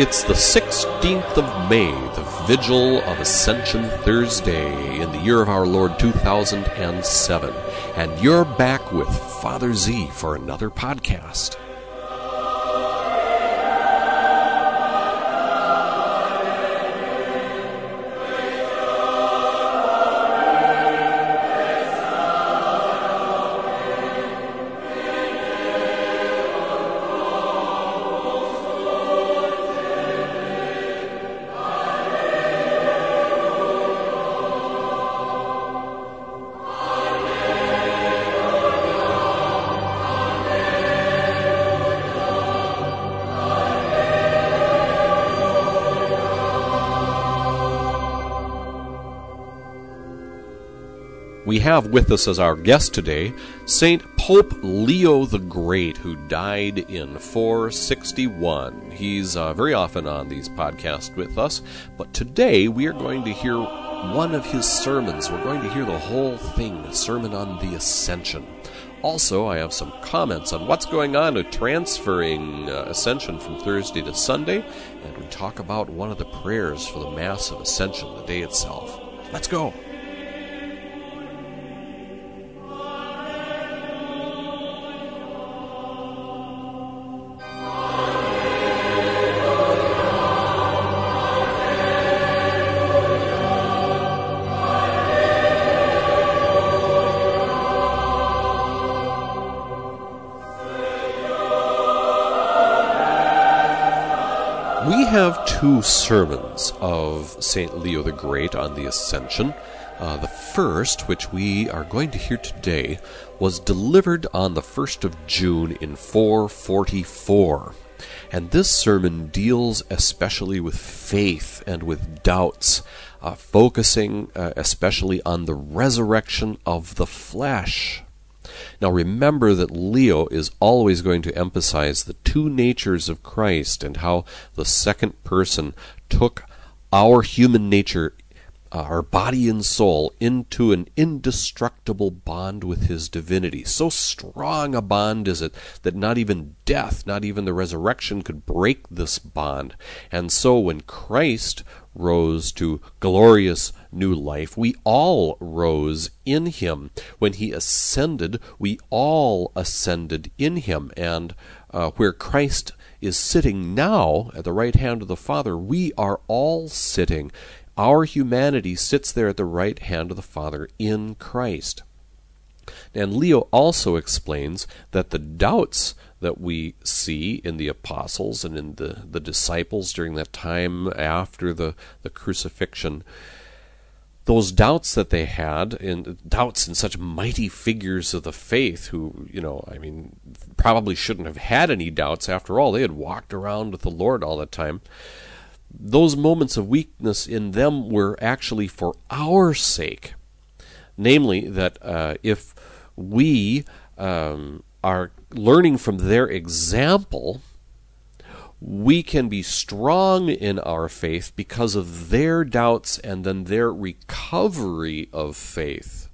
It's the 16th of May, the vigil of Ascension Thursday in the year of our Lord 2007, and you're back with Father Z for another podcast. Have with us as our guest today Saint Pope Leo the Great, who died in 461. He's uh, very often on these podcasts with us, but today we are going to hear one of his sermons. We're going to hear the whole thing, a sermon on the Ascension. Also, I have some comments on what's going on with transferring uh, Ascension from Thursday to Sunday, and we talk about one of the prayers for the Mass of Ascension, the day itself. Let's go. Two sermons of St. Leo the Great on the Ascension. Uh, the first, which we are going to hear today, was delivered on the 1st of June in 444. And this sermon deals especially with faith and with doubts, uh, focusing uh, especially on the resurrection of the flesh. Now remember that Leo is always going to emphasize the two natures of Christ and how the second person took our human nature, uh, our body and soul, into an indestructible bond with his divinity. So strong a bond is it that not even death, not even the resurrection could break this bond. And so when Christ rose to glorious new life. We all rose in him. When he ascended, we all ascended in him. And uh, where Christ is sitting now at the right hand of the Father, we are all sitting. Our humanity sits there at the right hand of the Father in Christ. And Leo also explains that the doubts that we see in the apostles and in the, the disciples during that time after the, the crucifixion, those doubts that they had, and doubts in such mighty figures of the faith who, you know, I mean, probably shouldn't have had any doubts after all. They had walked around with the Lord all the time. Those moments of weakness in them were actually for our sake. Namely, that uh, if we um, are learning from their example, we can be strong in our faith because of their doubts and then their recovery of faith.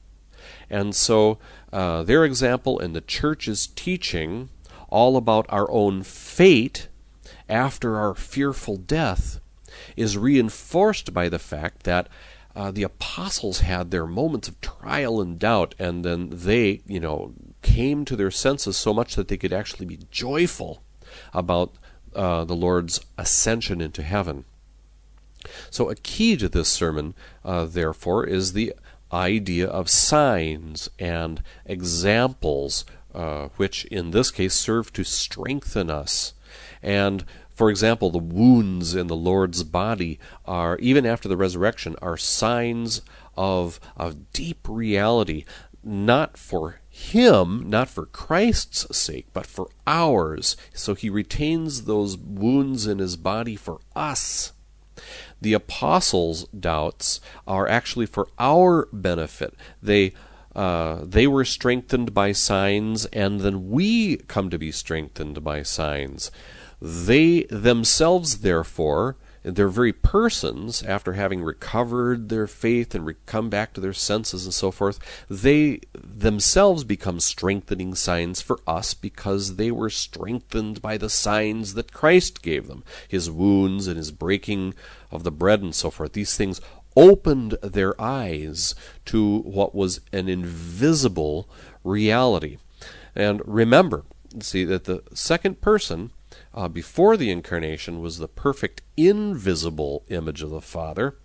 And so, uh, their example and the church's teaching all about our own fate after our fearful death is reinforced by the fact that uh, the apostles had their moments of trial and doubt, and then they, you know, came to their senses so much that they could actually be joyful about uh, the Lord's ascension into heaven. So, a key to this sermon, uh, therefore, is the idea of signs and examples, uh, which in this case serve to strengthen us. And for example, the wounds in the Lord's body are, even after the resurrection, are signs of, of deep reality, not for him, not for Christ's sake, but for ours. So he retains those wounds in his body for us. The apostles' doubts are actually for our benefit. They uh, they were strengthened by signs, and then we come to be strengthened by signs. They themselves, therefore, their very persons, after having recovered their faith and re- come back to their senses and so forth, they themselves become strengthening signs for us because they were strengthened by the signs that Christ gave them his wounds and his breaking of the bread and so forth. These things opened their eyes to what was an invisible reality. And remember, see that the second person uh, before the incarnation was the perfect invisible image of the Father.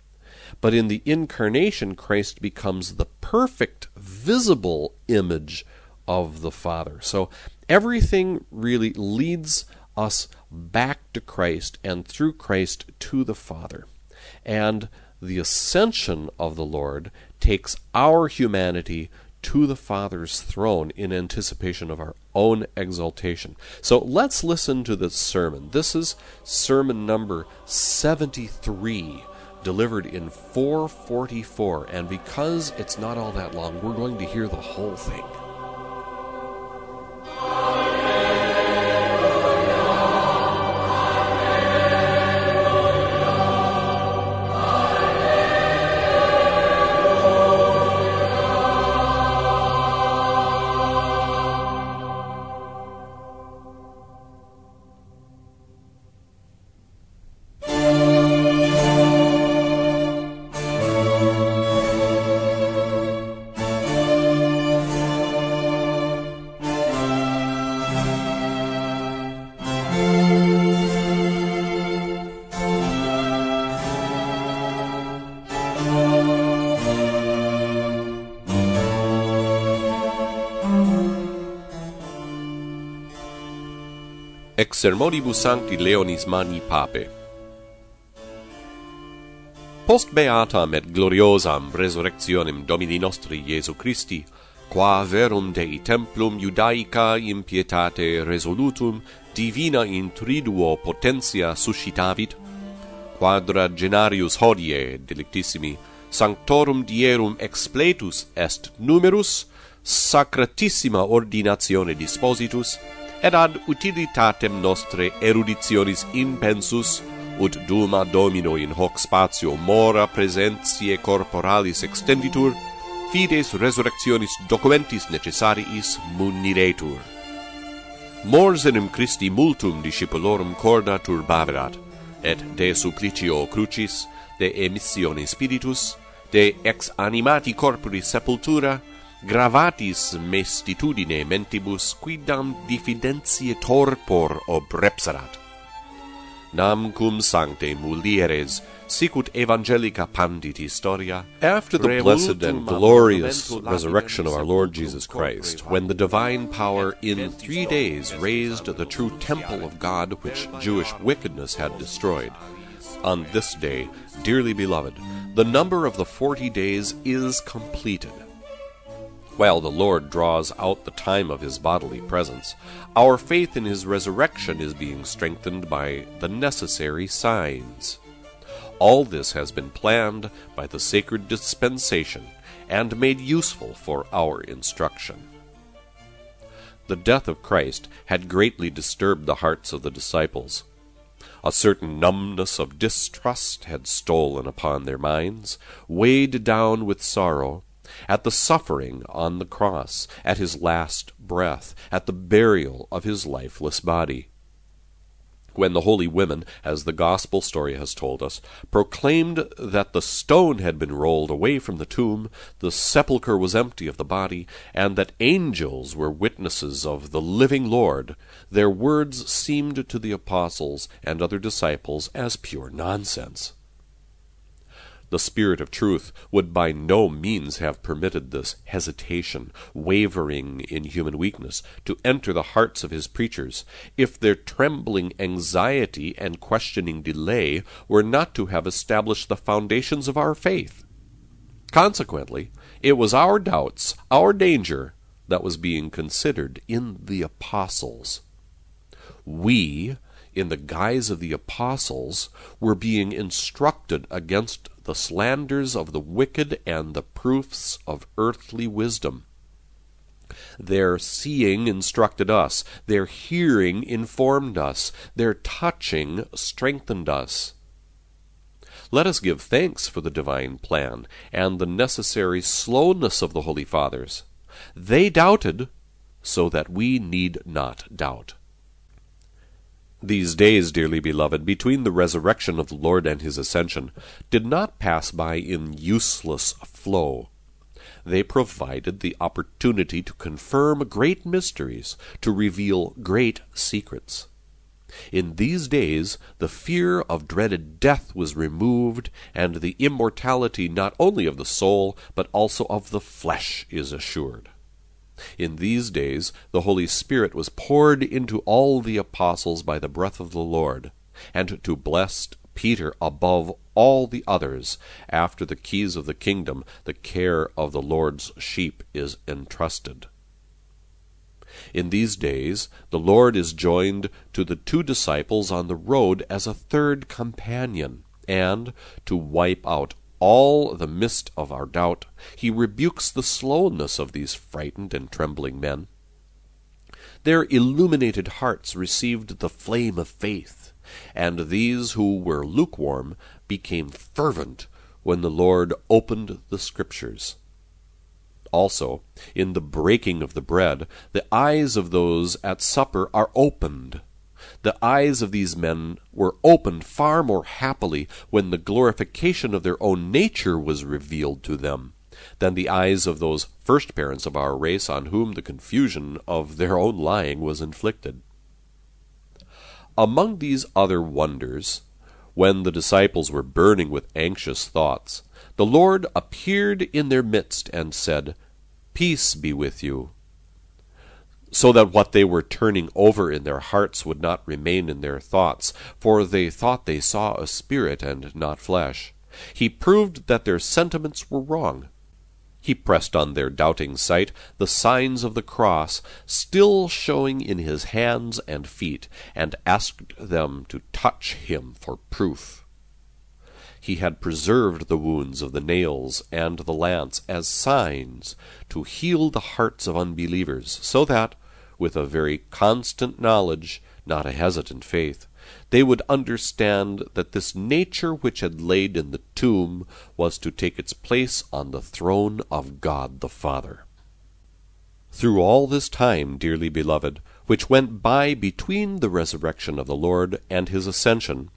But in the incarnation, Christ becomes the perfect visible image of the Father. So everything really leads us back to Christ and through Christ to the Father. And the ascension of the Lord takes our humanity to the Father's throne in anticipation of our own exaltation. So let's listen to this sermon. This is sermon number 73, delivered in 444. And because it's not all that long, we're going to hear the whole thing. Ex sermonibus sancti Leonis Magni Pape. Post beatam et gloriosam resurrectionem Domini nostri Iesu Christi, qua verum Dei templum Judaica in pietate resolutum divina in triduo potentia suscitavit, quadragenarius hodie delictissimi sanctorum dierum expletus est numerus, sacratissima ordinatione dispositus, et ad utilitatem nostre eruditionis impensus, ut duma domino in hoc spatio mora presentiae corporalis extenditur, fides resurrectionis documentis necessariis muniretur. Mors enim Christi multum discipulorum corda turbaverat, et de supplicio crucis, de emissione spiritus, de ex animati corporis sepultura, gravatis mestitudine mentibus quidam diffidentiae torpor obrepserat. Nam cum sancte mulieres, sicut evangelica pandit historia. After the blessed and glorious resurrection of our Lord Jesus Christ, when the divine power in three days raised the true temple of God which Jewish wickedness had destroyed, on this day, dearly beloved, the number of the forty days is completed while the Lord draws out the time of his bodily presence, our faith in his resurrection is being strengthened by the necessary signs. All this has been planned by the sacred dispensation and made useful for our instruction. The death of Christ had greatly disturbed the hearts of the disciples. A certain numbness of distrust had stolen upon their minds, weighed down with sorrow at the suffering on the cross, at his last breath, at the burial of his lifeless body. When the holy women, as the gospel story has told us, proclaimed that the stone had been rolled away from the tomb, the sepulchre was empty of the body, and that angels were witnesses of the living Lord, their words seemed to the apostles and other disciples as pure nonsense. The Spirit of truth would by no means have permitted this hesitation, wavering in human weakness, to enter the hearts of his preachers, if their trembling anxiety and questioning delay were not to have established the foundations of our faith. Consequently, it was our doubts, our danger, that was being considered in the apostles. We, in the guise of the apostles, were being instructed against the slanders of the wicked and the proofs of earthly wisdom. Their seeing instructed us, their hearing informed us, their touching strengthened us. Let us give thanks for the divine plan and the necessary slowness of the Holy Fathers. They doubted, so that we need not doubt. These days, dearly beloved, between the resurrection of the Lord and his ascension, did not pass by in useless flow. They provided the opportunity to confirm great mysteries, to reveal great secrets. In these days the fear of dreaded death was removed, and the immortality not only of the soul, but also of the flesh is assured. In these days the Holy Spirit was poured into all the apostles by the breath of the Lord, and to blessed Peter above all the others, after the keys of the kingdom, the care of the Lord's sheep is entrusted. In these days the Lord is joined to the two disciples on the road as a third companion, and, to wipe out all the mist of our doubt, he rebukes the slowness of these frightened and trembling men. Their illuminated hearts received the flame of faith, and these who were lukewarm became fervent when the Lord opened the Scriptures. Also, in the breaking of the bread, the eyes of those at supper are opened the eyes of these men were opened far more happily when the glorification of their own nature was revealed to them than the eyes of those first parents of our race on whom the confusion of their own lying was inflicted. Among these other wonders, when the disciples were burning with anxious thoughts, the Lord appeared in their midst and said, Peace be with you so that what they were turning over in their hearts would not remain in their thoughts, for they thought they saw a spirit and not flesh. He proved that their sentiments were wrong. He pressed on their doubting sight the signs of the cross, still showing in his hands and feet, and asked them to touch him for proof. He had preserved the wounds of the nails and the lance as signs to heal the hearts of unbelievers, so that, with a very constant knowledge, not a hesitant faith, they would understand that this nature which had laid in the tomb was to take its place on the throne of God the Father. Through all this time, dearly beloved, which went by between the resurrection of the Lord and his ascension,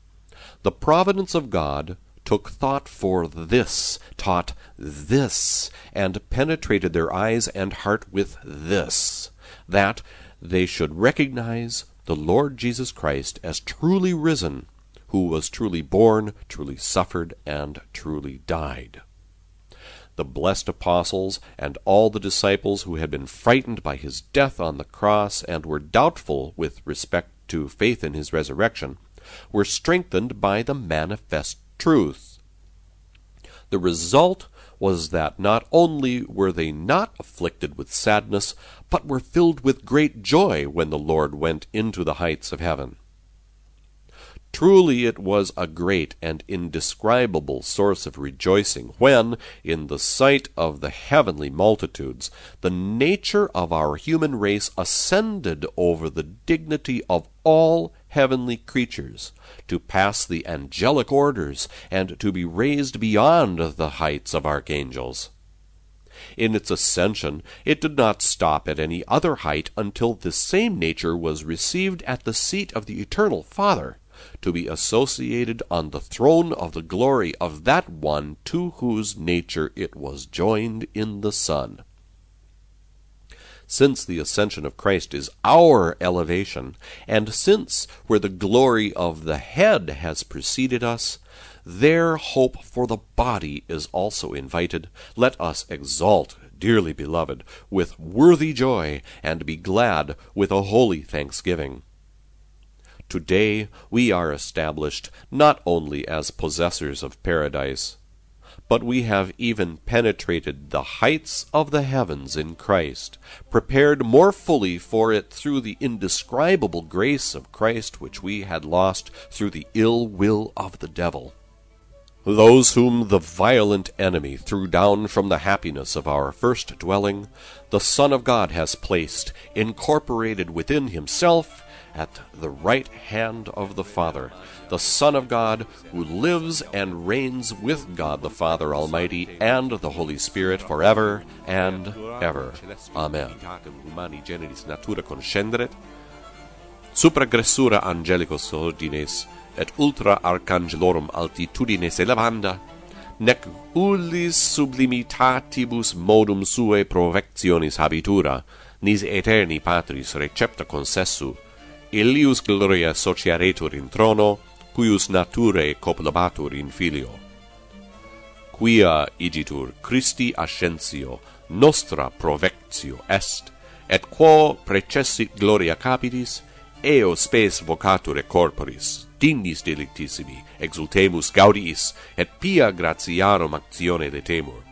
the providence of God took thought for this, taught this, and penetrated their eyes and heart with this that they should recognize the Lord Jesus Christ as truly risen, who was truly born, truly suffered, and truly died. The blessed apostles and all the disciples who had been frightened by his death on the cross and were doubtful with respect to faith in his resurrection were strengthened by the manifest truth. The result was that not only were they not afflicted with sadness, but were filled with great joy when the Lord went into the heights of heaven. Truly it was a great and indescribable source of rejoicing when, in the sight of the heavenly multitudes, the nature of our human race ascended over the dignity of all heavenly creatures, to pass the angelic orders, and to be raised beyond the heights of archangels. In its ascension, it did not stop at any other height until this same nature was received at the seat of the eternal Father, to be associated on the throne of the glory of that one to whose nature it was joined in the Son since the ascension of Christ is our elevation, and since where the glory of the head has preceded us, their hope for the body is also invited, let us exalt, dearly beloved, with worthy joy, and be glad with a holy thanksgiving. Today we are established not only as possessors of paradise, but we have even penetrated the heights of the heavens in Christ, prepared more fully for it through the indescribable grace of Christ which we had lost through the ill will of the devil. Those whom the violent enemy threw down from the happiness of our first dwelling, the Son of God has placed, incorporated within himself, at the right hand of the Father, the Son of God, who lives and reigns with God the Father Almighty and the Holy Spirit forever and ever. Amen. Supragressura angelicos ordines, et ultra archangelorum altitudines elevanda, nec ullis sublimitatibus modum suae provectionis habitura, nis eterni patris recepta concessu, Elius gloria sociaretur in trono, cuius nature coplobatur in filio. Quia igitur Christi ascensio nostra provectio est, et quo precessit gloria capitis, eo spes vocature corporis, dignis delictissimi, exultemus gaudiis, et pia gratiarum actione detemur.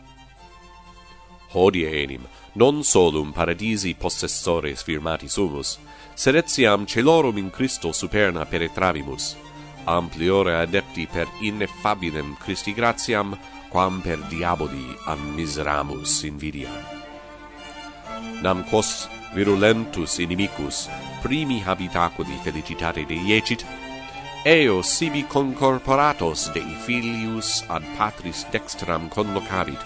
Hodie enim, non solum paradisi possessores firmati sumus, sed etiam celorum in Christo superna penetravimus, ampliore adepti per ineffabilem Christi gratiam, quam per diaboli am miseramus invidia. Nam quos virulentus inimicus primi habitaculi felicitate deiecit, eo sibi concorporatos Dei filius ad patris dextram conlocavit,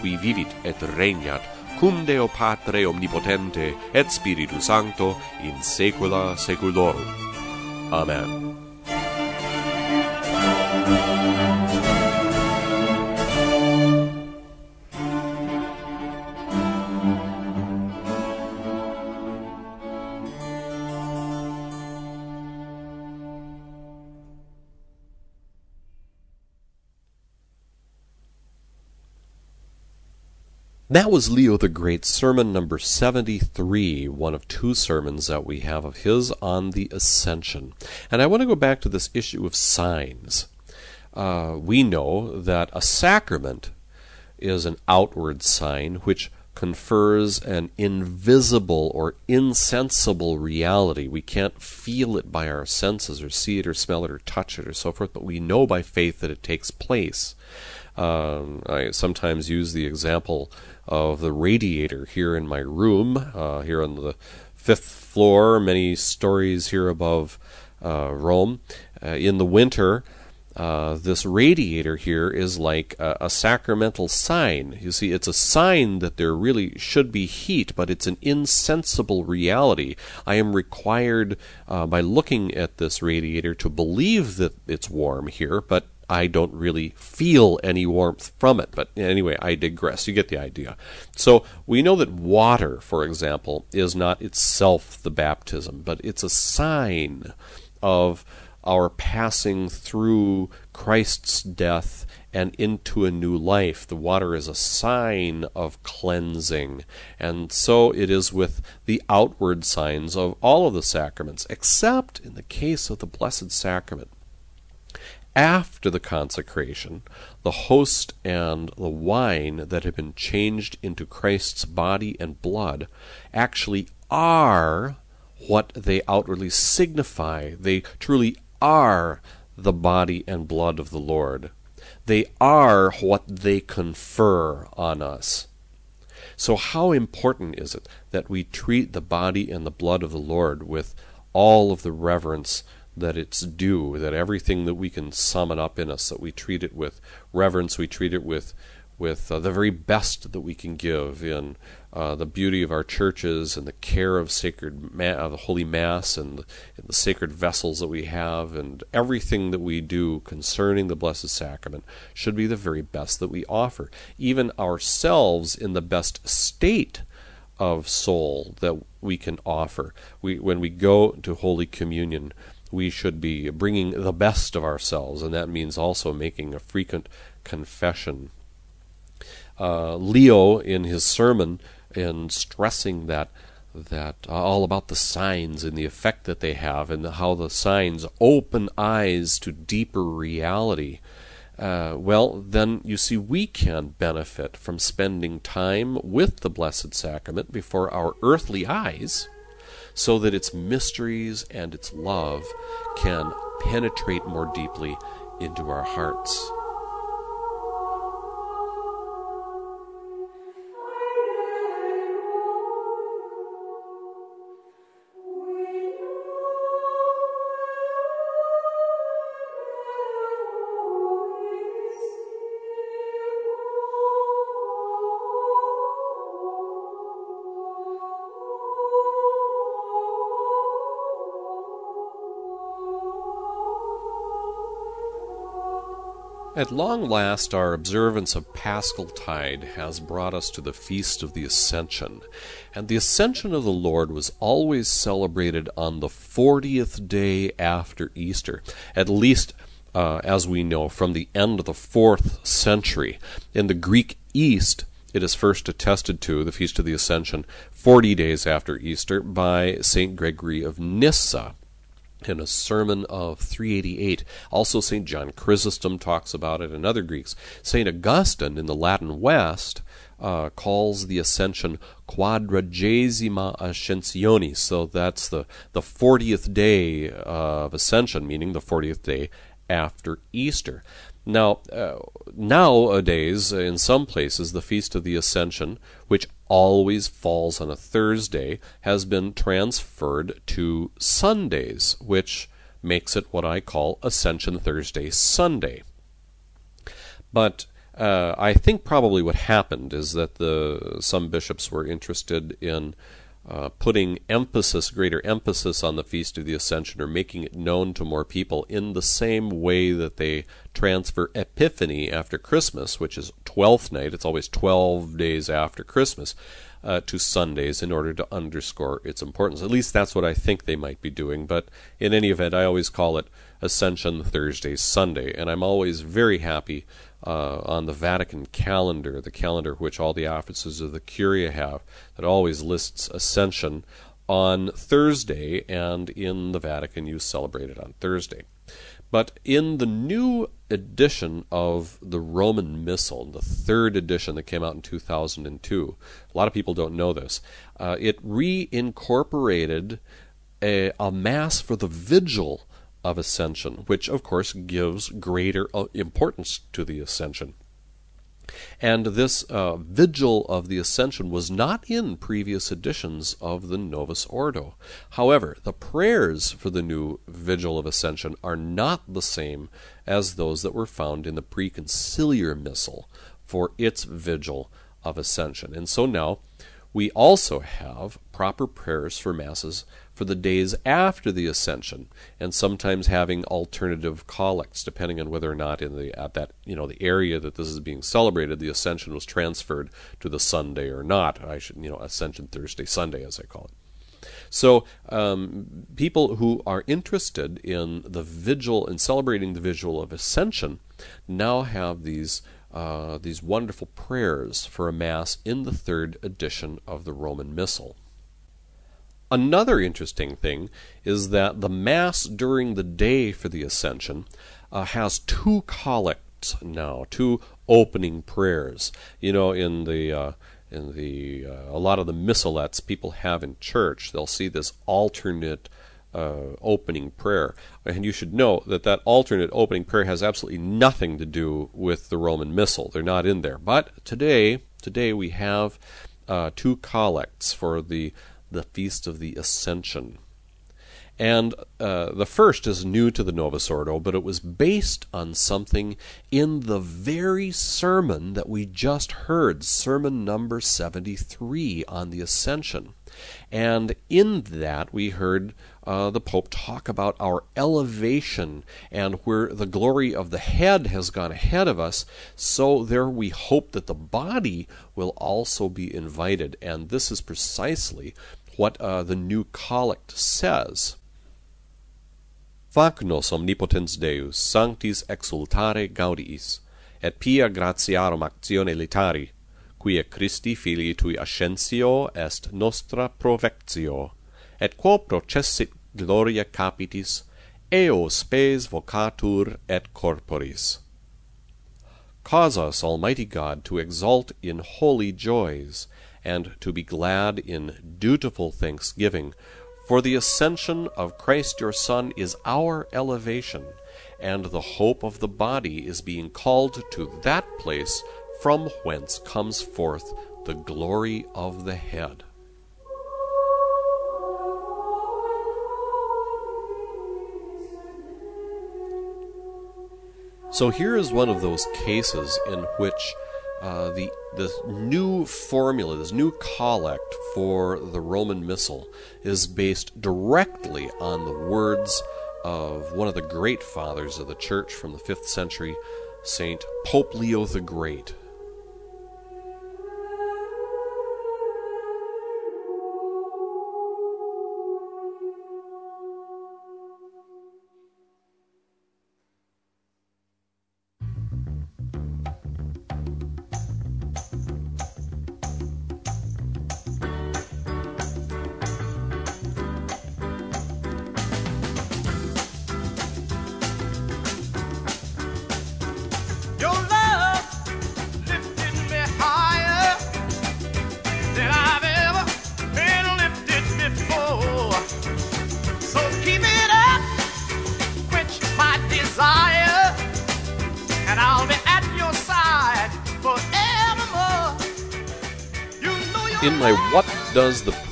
qui vivit et regnat cum Deo Patre omnipotente et Spiritu Sancto in saecula saeculorum. Amen. That was Leo the Great, sermon number 73, one of two sermons that we have of his on the Ascension. And I want to go back to this issue of signs. Uh, we know that a sacrament is an outward sign which confers an invisible or insensible reality. We can't feel it by our senses or see it or smell it or touch it or so forth, but we know by faith that it takes place. Um, I sometimes use the example of the radiator here in my room, uh, here on the fifth floor, many stories here above uh, Rome. Uh, in the winter, uh, this radiator here is like a, a, sacramental sign. You see, it's a sign that there really should be heat, but it's an insensible reality. I am required uh, by looking at this radiator to believe that it's warm here, but I don't really feel any warmth from it. But anyway, I digress. You get the idea. So we know that water, for example, is not itself the baptism, but it's a sign of our passing through Christ's death and into a new life. The water is a sign of cleansing. And so it is with the outward signs of all of the sacraments, except in the case of the Blessed Sacrament after the consecration, the host and the wine that have been changed into Christ's body and blood actually are what they outwardly signify. They truly are the body and blood of the Lord. They are what they confer on us. So, how important is it that we treat the body and the blood of the Lord with all of the reverence that it's due, that everything that we can summon up in us, that we treat it with reverence, we treat it with with uh, the very best that we can give in uh, the beauty of our churches and the care of sacred ma- the Holy Mass and, and the sacred vessels that we have and everything that we do concerning the Blessed Sacrament should be the very best that we offer. Even ourselves in the best state of soul that we can offer. We, when we go to Holy Communion, we should be bringing the best of ourselves, and that means also making a frequent confession. Uh, Leo, in his sermon, in stressing that that uh, all about the signs and the effect that they have, and how the signs open eyes to deeper reality. Uh, well, then you see, we can benefit from spending time with the Blessed Sacrament before our earthly eyes so that its mysteries and its love can penetrate more deeply into our hearts. At long last, our observance of Paschal Tide has brought us to the Feast of the Ascension. And the Ascension of the Lord was always celebrated on the 40th day after Easter, at least uh, as we know from the end of the 4th century. In the Greek East, it is first attested to, the Feast of the Ascension, 40 days after Easter, by St. Gregory of Nyssa in a sermon of 388. Also, St. John Chrysostom talks about it, and other Greeks. St. Augustine in the Latin West uh, calls the ascension quadragesima ascensioni. So that's the, the 40th day of ascension, meaning the 40th day after Easter. Now, uh, nowadays, in some places, the Feast of the Ascension, which always falls on a Thursday, has been transferred to Sundays, which makes it what I call Ascension Thursday Sunday. But uh, I think probably what happened is that the some bishops were interested in uh, putting emphasis, greater emphasis on the Feast of the Ascension or making it known to more people in the same way that they transfer Epiphany after Christmas, which is Twelfth night, it's always 12 days after Christmas, uh, to Sundays in order to underscore its importance. At least that's what I think they might be doing, but in any event, I always call it Ascension Thursday Sunday, and I'm always very happy uh, on the Vatican calendar, the calendar which all the offices of the Curia have, that always lists Ascension on Thursday, and in the Vatican you celebrate it on Thursday. But in the new edition of the Roman Missal, the third edition that came out in 2002, a lot of people don't know this, uh, it reincorporated a, a Mass for the Vigil of ascension, which of course gives greater uh, importance to the ascension. And this uh, vigil of the Ascension was not in previous editions of the Novus Ordo. However, the prayers for the new vigil of Ascension are not the same as those that were found in the preconciliar missal for its vigil of Ascension. And so now we also have proper prayers for Masses for the days after the ascension, and sometimes having alternative collects depending on whether or not in the at that you know the area that this is being celebrated, the ascension was transferred to the Sunday or not. I should you know Ascension Thursday Sunday as I call it. So um, people who are interested in the vigil and celebrating the vigil of ascension now have these. Uh, these wonderful prayers for a Mass in the third edition of the Roman Missal. Another interesting thing is that the Mass during the day for the Ascension uh, has two collects now, two opening prayers. You know, in the uh, in the uh, a lot of the missalettes people have in church, they'll see this alternate uh, opening prayer, and you should know that that alternate opening prayer has absolutely nothing to do with the Roman Missal. They're not in there. But today, today we have uh, two collects for the the Feast of the Ascension. And uh, the first is new to the Novus Ordo, but it was based on something in the very sermon that we just heard, sermon number 73 on the Ascension. And in that, we heard uh, the Pope talk about our elevation and where the glory of the head has gone ahead of us. So, there we hope that the body will also be invited. And this is precisely what uh, the new collect says. Fac nos omnipotens Deus, sanctis exultare gaudiis, et pia gratiarum actione litari, quia Christi filii tui ascensio est nostra provectio, et quo processit gloria capitis, eo spes vocatur et corporis. Cause us, Almighty God, to exult in holy joys, and to be glad in dutiful thanksgiving. For the ascension of Christ your Son is our elevation, and the hope of the body is being called to that place from whence comes forth the glory of the head. So here is one of those cases in which uh, the the new formula, this new collect for the Roman Missal, is based directly on the words of one of the great fathers of the Church from the fifth century, St. Pope Leo the Great.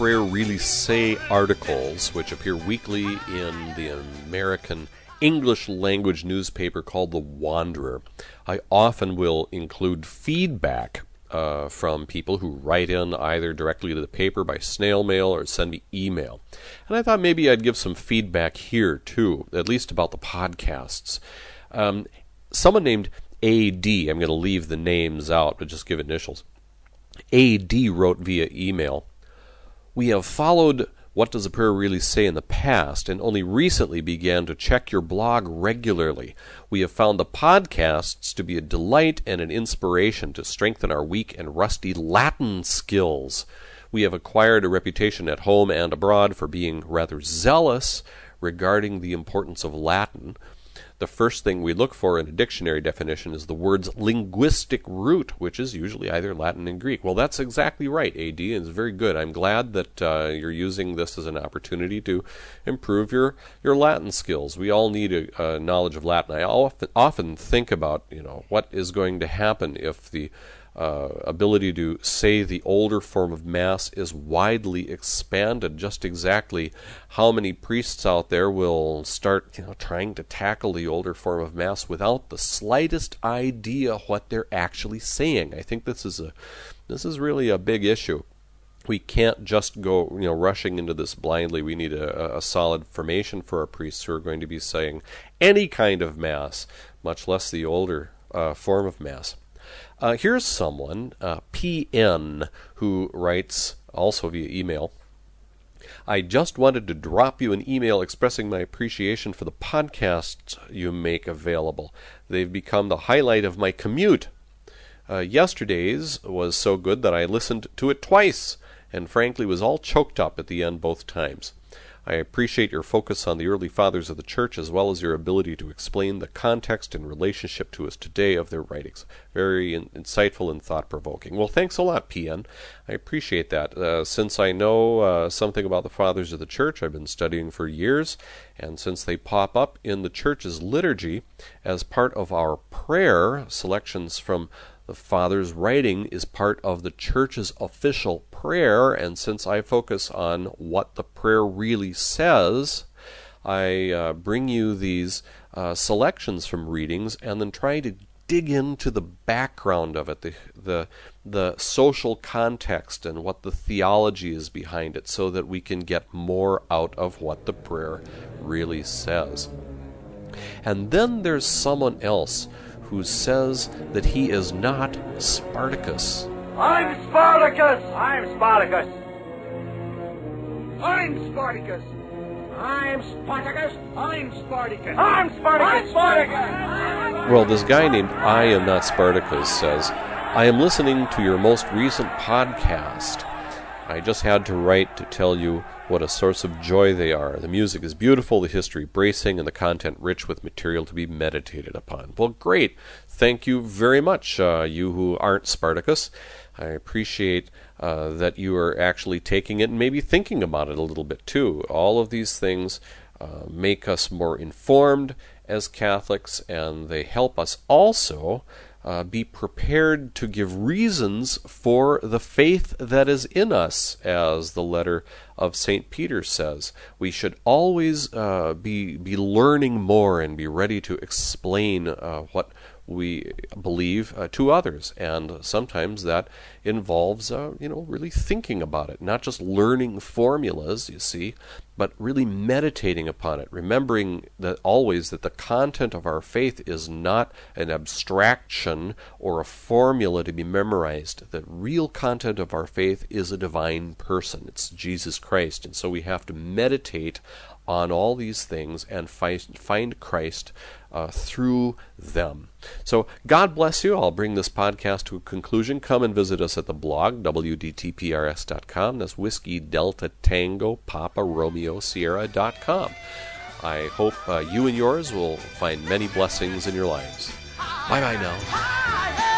Prayer Really Say articles, which appear weekly in the American English language newspaper called The Wanderer, I often will include feedback uh, from people who write in either directly to the paper by snail mail or send me email. And I thought maybe I'd give some feedback here too, at least about the podcasts. Um, someone named AD, I'm going to leave the names out, but just give initials. AD wrote via email We have followed What Does a Prayer Really Say in the past and only recently began to check your blog regularly. We have found the podcasts to be a delight and an inspiration to strengthen our weak and rusty Latin skills. We have acquired a reputation at home and abroad for being rather zealous regarding the importance of Latin the first thing we look for in a dictionary definition is the word's linguistic root, which is usually either Latin and Greek. Well, that's exactly right, AD, and it's very good. I'm glad that uh, you're using this as an opportunity to improve your, your Latin skills. We all need a, a knowledge of Latin. I often, often think about, you know, what is going to happen if the uh, ability to say the older form of Mass is widely expanded. Just exactly how many priests out there will start, you know, trying to tackle the older form of Mass without the slightest idea what they're actually saying? I think this is a this is really a big issue. We can't just go, you know, rushing into this blindly. We need a, a solid formation for our priests who are going to be saying any kind of Mass, much less the older uh, form of Mass. Uh, here's someone, uh, PN, who writes also via email. I just wanted to drop you an email expressing my appreciation for the podcasts you make available. They've become the highlight of my commute. Uh, yesterday's was so good that I listened to it twice, and frankly was all choked up at the end both times. I appreciate your focus on the early fathers of the church as well as your ability to explain the context and relationship to us today of their writings. Very in- insightful and thought provoking. Well, thanks a lot, PN. I appreciate that. Uh, since I know uh, something about the fathers of the church, I've been studying for years, and since they pop up in the church's liturgy as part of our prayer, selections from the Father's writing is part of the church's official prayer, and since I focus on what the prayer really says, I uh, bring you these uh, selections from readings and then try to dig into the background of it, the, the, the social context, and what the theology is behind it, so that we can get more out of what the prayer really says. And then there's someone else who says that he is not Spartacus. I'm Spartacus! I'm Spartacus! I'm Spartacus! I'm Spartacus! I'm Spartacus! I'm Spartacus! I'm Spartacus! Well, this guy named I Am Not Spartacus says, I am listening to your most recent podcast. I just had to write to tell you what a source of joy they are. The music is beautiful, the history bracing, and the content rich with material to be meditated upon. Well, great. Thank you very much, uh, you who aren't Spartacus. I appreciate uh, that you are actually taking it and maybe thinking about it a little bit too. All of these things uh, make us more informed as Catholics, and they help us also uh, be prepared to give reasons for the faith that is in us, as the letter of St. Peter says. We should always uh, be, be learning more and be ready to explain uh, what, we believe uh, to others, and sometimes that involves, uh, you know, really thinking about it, not just learning formulas, you see, but really meditating upon it, remembering that always that the content of our faith is not an abstraction or a formula to be memorized. The real content of our faith is a divine person. It's Jesus Christ, and so we have to meditate on all these things and find, Christ uh, through them. So, God bless you. I'll bring this podcast to a conclusion. Come and visit us at the blog, wdtprs.com. That's Whiskey Delta Tango Papa Romeo Sierra.com. I hope uh, you and yours will find many blessings in your lives. Bye bye now.